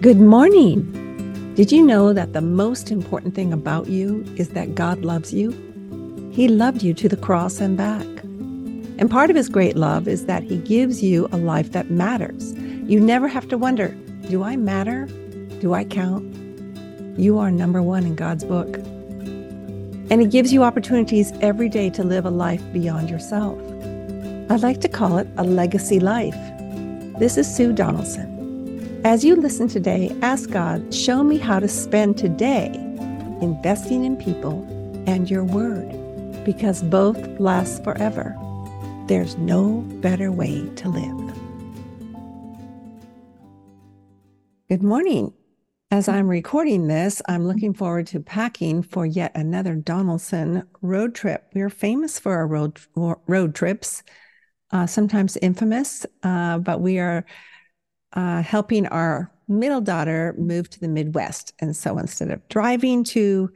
Good morning. Did you know that the most important thing about you is that God loves you? He loved you to the cross and back. And part of his great love is that he gives you a life that matters. You never have to wonder, do I matter? Do I count? You are number one in God's book. And he gives you opportunities every day to live a life beyond yourself. I like to call it a legacy life. This is Sue Donaldson. As you listen today, ask God, show me how to spend today investing in people and your word, because both last forever. There's no better way to live. Good morning. As I'm recording this, I'm looking forward to packing for yet another Donaldson road trip. We're famous for our road road trips, uh, sometimes infamous, uh, but we are uh, helping our middle daughter move to the Midwest. And so instead of driving to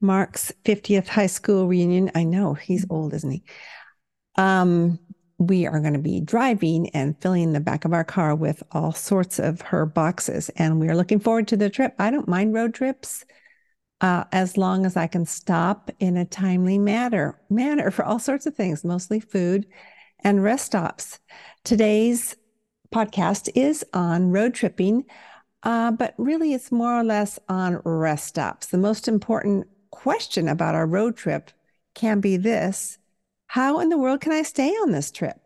Mark's 50th high school reunion, I know he's old, isn't he? Um, we are going to be driving and filling the back of our car with all sorts of her boxes. And we are looking forward to the trip. I don't mind road trips. Uh, as long as I can stop in a timely manner, manner for all sorts of things, mostly food and rest stops. Today's podcast is on road tripping, uh, but really it's more or less on rest stops. The most important question about our road trip can be this How in the world can I stay on this trip?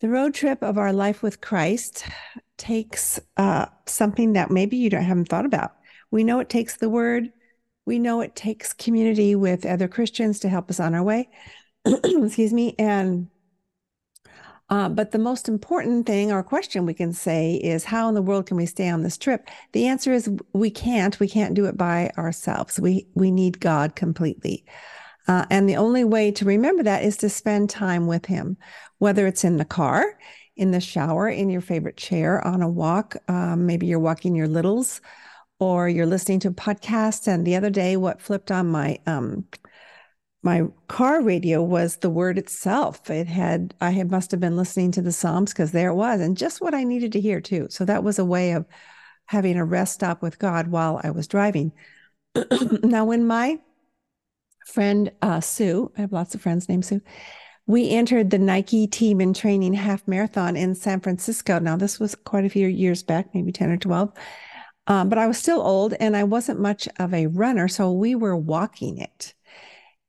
The road trip of our life with Christ takes uh, something that maybe you don't haven't thought about. We know it takes the word. We know it takes community with other Christians to help us on our way. Excuse me. And uh, but the most important thing or question we can say is how in the world can we stay on this trip? The answer is we can't. We can't do it by ourselves. We we need God completely. Uh, and the only way to remember that is to spend time with Him, whether it's in the car, in the shower, in your favorite chair, on a walk. Um, maybe you're walking your littles, or you're listening to a podcast. And the other day, what flipped on my um, my car radio was the word itself. It had, I had must have been listening to the Psalms because there it was, and just what I needed to hear too. So that was a way of having a rest stop with God while I was driving. now, when my friend uh, Sue, I have lots of friends named Sue, we entered the Nike team in training half marathon in San Francisco. Now, this was quite a few years back, maybe 10 or 12. Um, but I was still old and I wasn't much of a runner. So we were walking it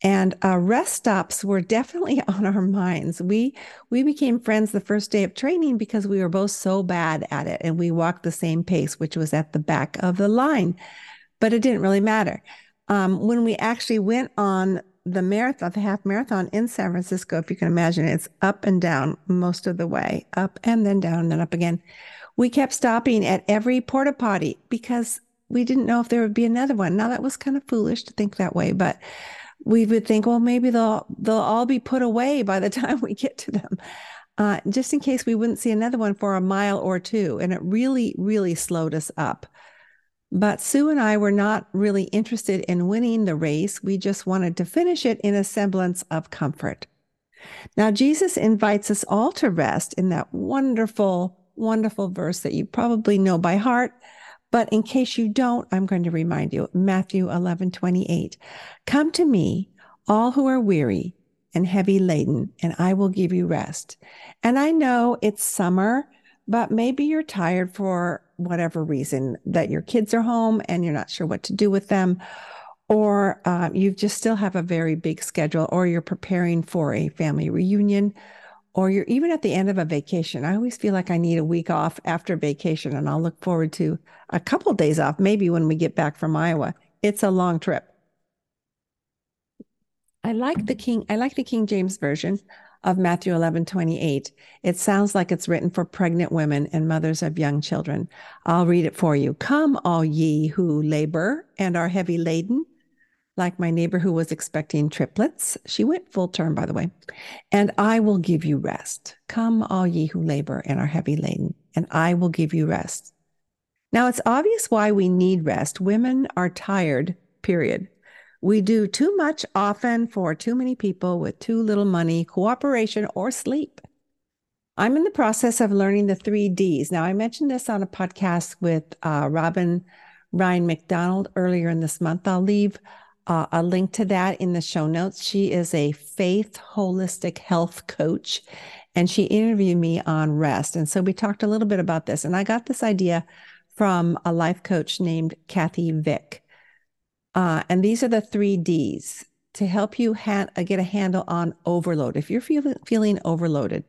and uh, rest stops were definitely on our minds. We we became friends the first day of training because we were both so bad at it, and we walked the same pace, which was at the back of the line. But it didn't really matter. Um, when we actually went on the marathon, the half marathon in San Francisco, if you can imagine, it's up and down most of the way, up and then down and then up again. We kept stopping at every porta potty because we didn't know if there would be another one. Now that was kind of foolish to think that way, but we would think, well, maybe they'll they'll all be put away by the time we get to them, uh, just in case we wouldn't see another one for a mile or two. And it really, really slowed us up. But Sue and I were not really interested in winning the race. We just wanted to finish it in a semblance of comfort. Now, Jesus invites us all to rest in that wonderful, wonderful verse that you probably know by heart but in case you don't, I'm going to remind you Matthew 11 28. Come to me, all who are weary and heavy laden, and I will give you rest. And I know it's summer, but maybe you're tired for whatever reason that your kids are home and you're not sure what to do with them, or uh, you just still have a very big schedule, or you're preparing for a family reunion or you're even at the end of a vacation. I always feel like I need a week off after vacation, and I'll look forward to a couple of days off, maybe when we get back from Iowa. It's a long trip. I like the King, I like the King James Version of Matthew 11, 28. It sounds like it's written for pregnant women and mothers of young children. I'll read it for you. Come, all ye who labor and are heavy laden, like my neighbor who was expecting triplets. She went full term, by the way. And I will give you rest. Come, all ye who labor and are heavy laden, and I will give you rest. Now, it's obvious why we need rest. Women are tired, period. We do too much often for too many people with too little money, cooperation, or sleep. I'm in the process of learning the three Ds. Now, I mentioned this on a podcast with uh, Robin Ryan McDonald earlier in this month. I'll leave uh, a link to that in the show notes. She is a faith holistic health coach, and she interviewed me on rest. And so we talked a little bit about this. And I got this idea from a life coach named Kathy Vick. Uh, and these are the three Ds to help you ha- get a handle on overload. If you're feeling feeling overloaded,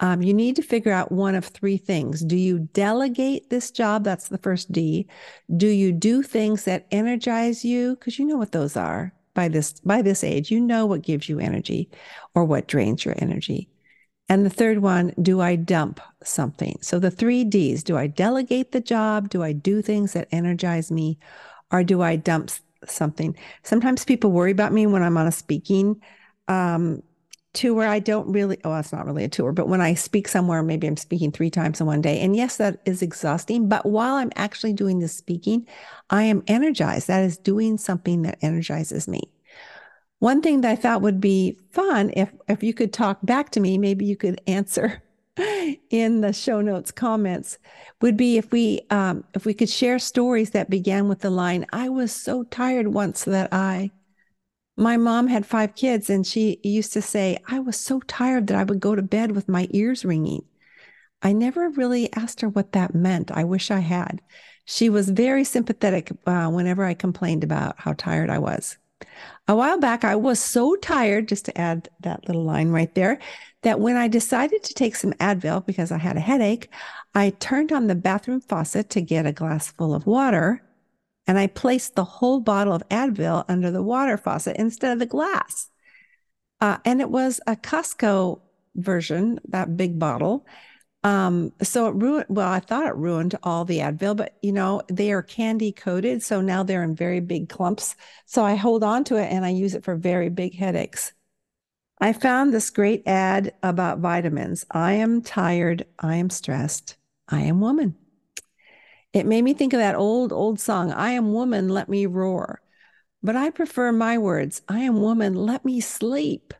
um, you need to figure out one of three things. Do you delegate this job? That's the first D. Do you do things that energize you? Because you know what those are by this by this age. You know what gives you energy or what drains your energy. And the third one, do I dump something? So the three D's, do I delegate the job? Do I do things that energize me? Or do I dump something? Sometimes people worry about me when I'm on a speaking um, tour, I don't really, oh, it's not really a tour, but when I speak somewhere, maybe I'm speaking three times in one day. And yes, that is exhausting. But while I'm actually doing the speaking, I am energized. That is doing something that energizes me. One thing that I thought would be fun if if you could talk back to me, maybe you could answer in the show notes comments would be if we um, if we could share stories that began with the line i was so tired once that i my mom had five kids, and she used to say, I was so tired that I would go to bed with my ears ringing. I never really asked her what that meant. I wish I had. She was very sympathetic uh, whenever I complained about how tired I was. A while back, I was so tired, just to add that little line right there, that when I decided to take some Advil because I had a headache, I turned on the bathroom faucet to get a glass full of water and I placed the whole bottle of Advil under the water faucet instead of the glass. Uh, and it was a Costco version, that big bottle. Um, so it ruined, well, I thought it ruined all the Advil, but you know, they are candy coated. So now they're in very big clumps. So I hold on to it and I use it for very big headaches. I found this great ad about vitamins. I am tired. I am stressed. I am woman. It made me think of that old, old song, I am woman, let me roar. But I prefer my words, I am woman, let me sleep.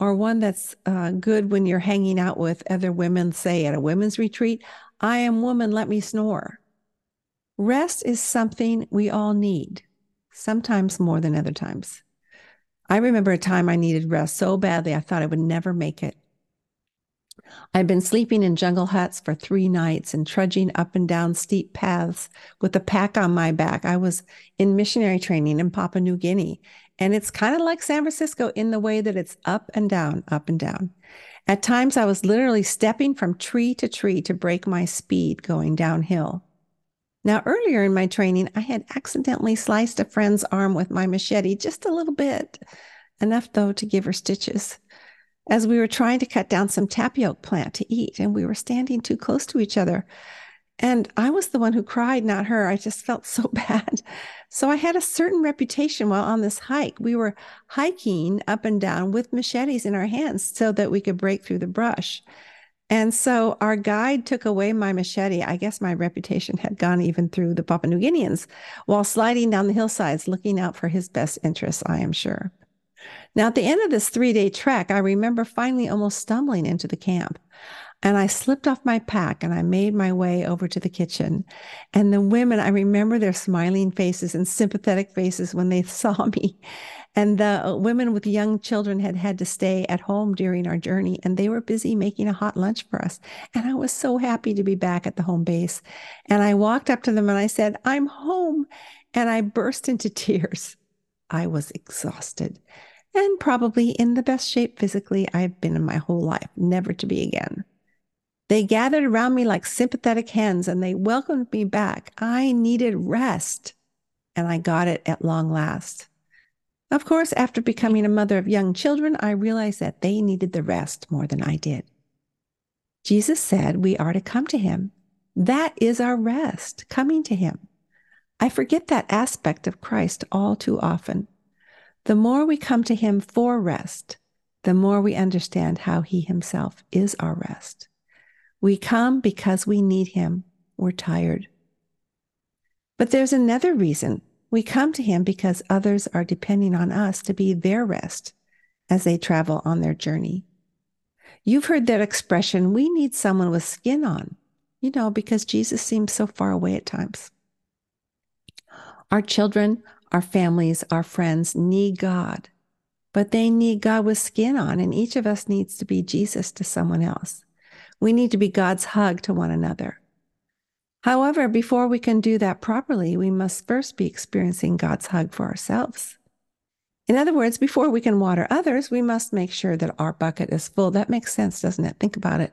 Or one that's uh, good when you're hanging out with other women, say at a women's retreat, I am woman, let me snore. Rest is something we all need, sometimes more than other times. I remember a time I needed rest so badly I thought I would never make it. I'd been sleeping in jungle huts for three nights and trudging up and down steep paths with a pack on my back. I was in missionary training in Papua New Guinea. And it's kind of like San Francisco in the way that it's up and down, up and down. At times, I was literally stepping from tree to tree to break my speed going downhill. Now, earlier in my training, I had accidentally sliced a friend's arm with my machete just a little bit, enough though to give her stitches as we were trying to cut down some tapioca plant to eat, and we were standing too close to each other. And I was the one who cried, not her. I just felt so bad. So I had a certain reputation while on this hike. We were hiking up and down with machetes in our hands so that we could break through the brush. And so our guide took away my machete. I guess my reputation had gone even through the Papua New Guineans while sliding down the hillsides, looking out for his best interests, I am sure. Now, at the end of this three day trek, I remember finally almost stumbling into the camp. And I slipped off my pack and I made my way over to the kitchen. And the women, I remember their smiling faces and sympathetic faces when they saw me. And the uh, women with young children had had to stay at home during our journey and they were busy making a hot lunch for us. And I was so happy to be back at the home base. And I walked up to them and I said, I'm home. And I burst into tears. I was exhausted and probably in the best shape physically I've been in my whole life, never to be again. They gathered around me like sympathetic hens and they welcomed me back. I needed rest, and I got it at long last. Of course, after becoming a mother of young children, I realized that they needed the rest more than I did. Jesus said we are to come to him. That is our rest, coming to him. I forget that aspect of Christ all too often. The more we come to Him for rest, the more we understand how He Himself is our rest. We come because we need Him. We're tired. But there's another reason. We come to Him because others are depending on us to be their rest as they travel on their journey. You've heard that expression, we need someone with skin on, you know, because Jesus seems so far away at times. Our children, our families, our friends need God, but they need God with skin on, and each of us needs to be Jesus to someone else. We need to be God's hug to one another. However, before we can do that properly, we must first be experiencing God's hug for ourselves. In other words, before we can water others, we must make sure that our bucket is full. That makes sense, doesn't it? Think about it.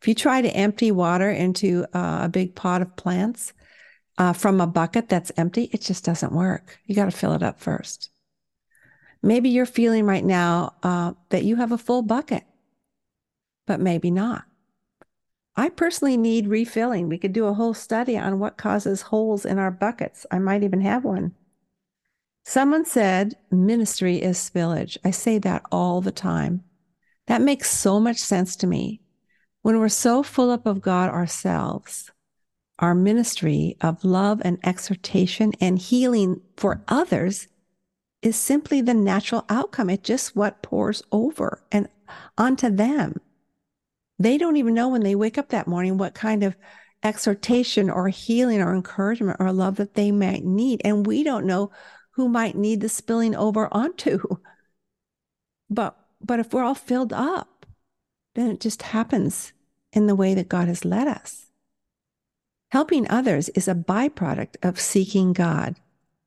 If you try to empty water into uh, a big pot of plants uh, from a bucket that's empty, it just doesn't work. You got to fill it up first. Maybe you're feeling right now uh, that you have a full bucket, but maybe not. I personally need refilling. We could do a whole study on what causes holes in our buckets. I might even have one. Someone said ministry is spillage. I say that all the time. That makes so much sense to me. When we're so full up of God ourselves, our ministry of love and exhortation and healing for others is simply the natural outcome. It's just what pours over and onto them. They don't even know when they wake up that morning what kind of exhortation or healing or encouragement or love that they might need. And we don't know who might need the spilling over onto. But but if we're all filled up, then it just happens in the way that God has led us. Helping others is a byproduct of seeking God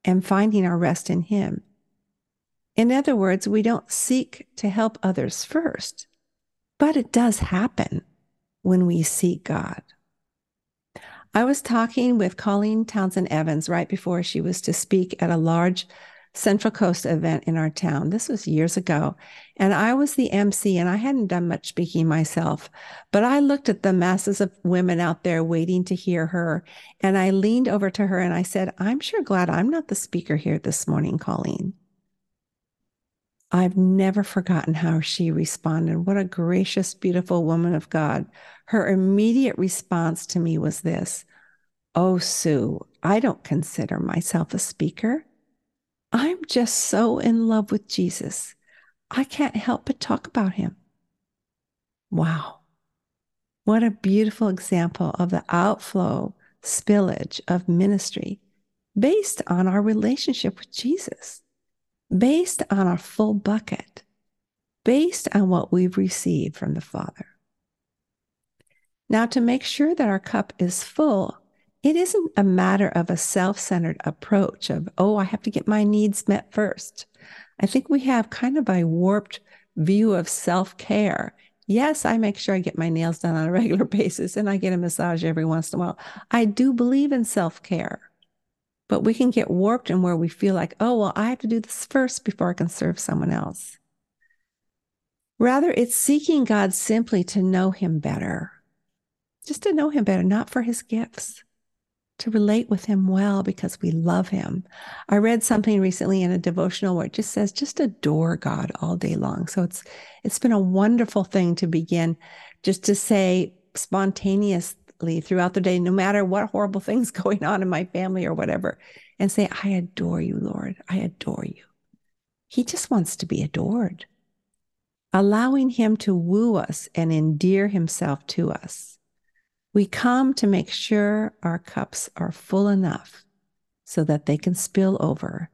and finding our rest in Him. In other words, we don't seek to help others first, but it does happen when we seek God. I was talking with Colleen Townsend Evans right before she was to speak at a large Central Coast event in our town. This was years ago. And I was the MC, and I hadn't done much speaking myself. But I looked at the masses of women out there waiting to hear her. And I leaned over to her and I said, I'm sure glad I'm not the speaker here this morning, Colleen. I've never forgotten how she responded. What a gracious, beautiful woman of God. Her immediate response to me was this Oh, Sue, I don't consider myself a speaker. I'm just so in love with Jesus. I can't help but talk about him. Wow. What a beautiful example of the outflow, spillage of ministry based on our relationship with Jesus based on our full bucket, based on what we've received from the Father. Now, to make sure that our cup is full, it isn't a matter of a self centered approach of, oh, I have to get my needs met first. I think we have kind of a warped view of self care. Yes, I make sure I get my nails done on a regular basis and I get a massage every once in a while. I do believe in self care. But we can get warped in where we feel like, oh, well, I have to do this first before I can serve someone else. Rather, it's seeking God simply to know Him better, just to know Him better, not for His gifts, to relate with Him well because we love Him. I read something recently in a devotional where it just says, just adore God all day long. So it's it's been a wonderful thing to begin just to say spontaneously throughout the day, no matter what horrible things going on in my family or whatever, and say, I adore you, Lord. I adore you. He just wants to be adored. Allowing him to woo us and endear himself to us. We come to make sure our cups are full enough so that they can spill over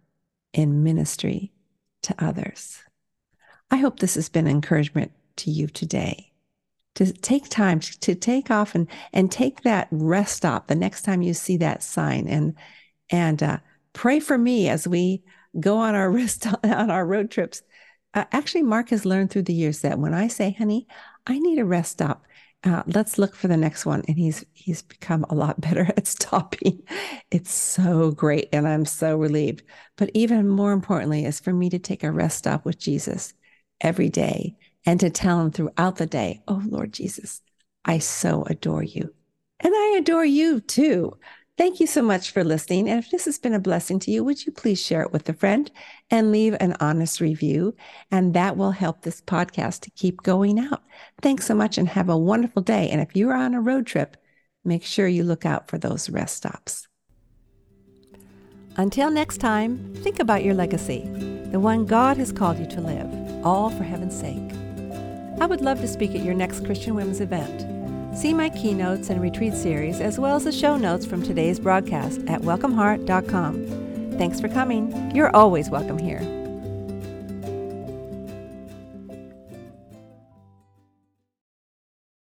in ministry to others. I hope this has been encouragement to you today to take time to take off and and take that rest stop the next time you see that sign and and uh, pray for me as we go on our rest on our road trips. Uh, actually, Mark has learned through the years that when I say, "Honey, I need a rest stop," uh, let's look for the next one, and he's he's become a lot better at stopping. It's so great, and I'm so relieved. But even more importantly, is for me to take a rest stop with Jesus every day and to tell him throughout the day, Oh Lord Jesus, I so adore you. And I adore you too. Thank you so much for listening. And if this has been a blessing to you, would you please share it with a friend and leave an honest review? And that will help this podcast to keep going out. Thanks so much and have a wonderful day. And if you're on a road trip, make sure you look out for those rest stops. Until next time, think about your legacy, the one God has called you to live, all for heaven's sake. I would love to speak at your next Christian Women's event. See my keynotes and retreat series, as well as the show notes from today's broadcast at welcomeheart.com. Thanks for coming. You're always welcome here.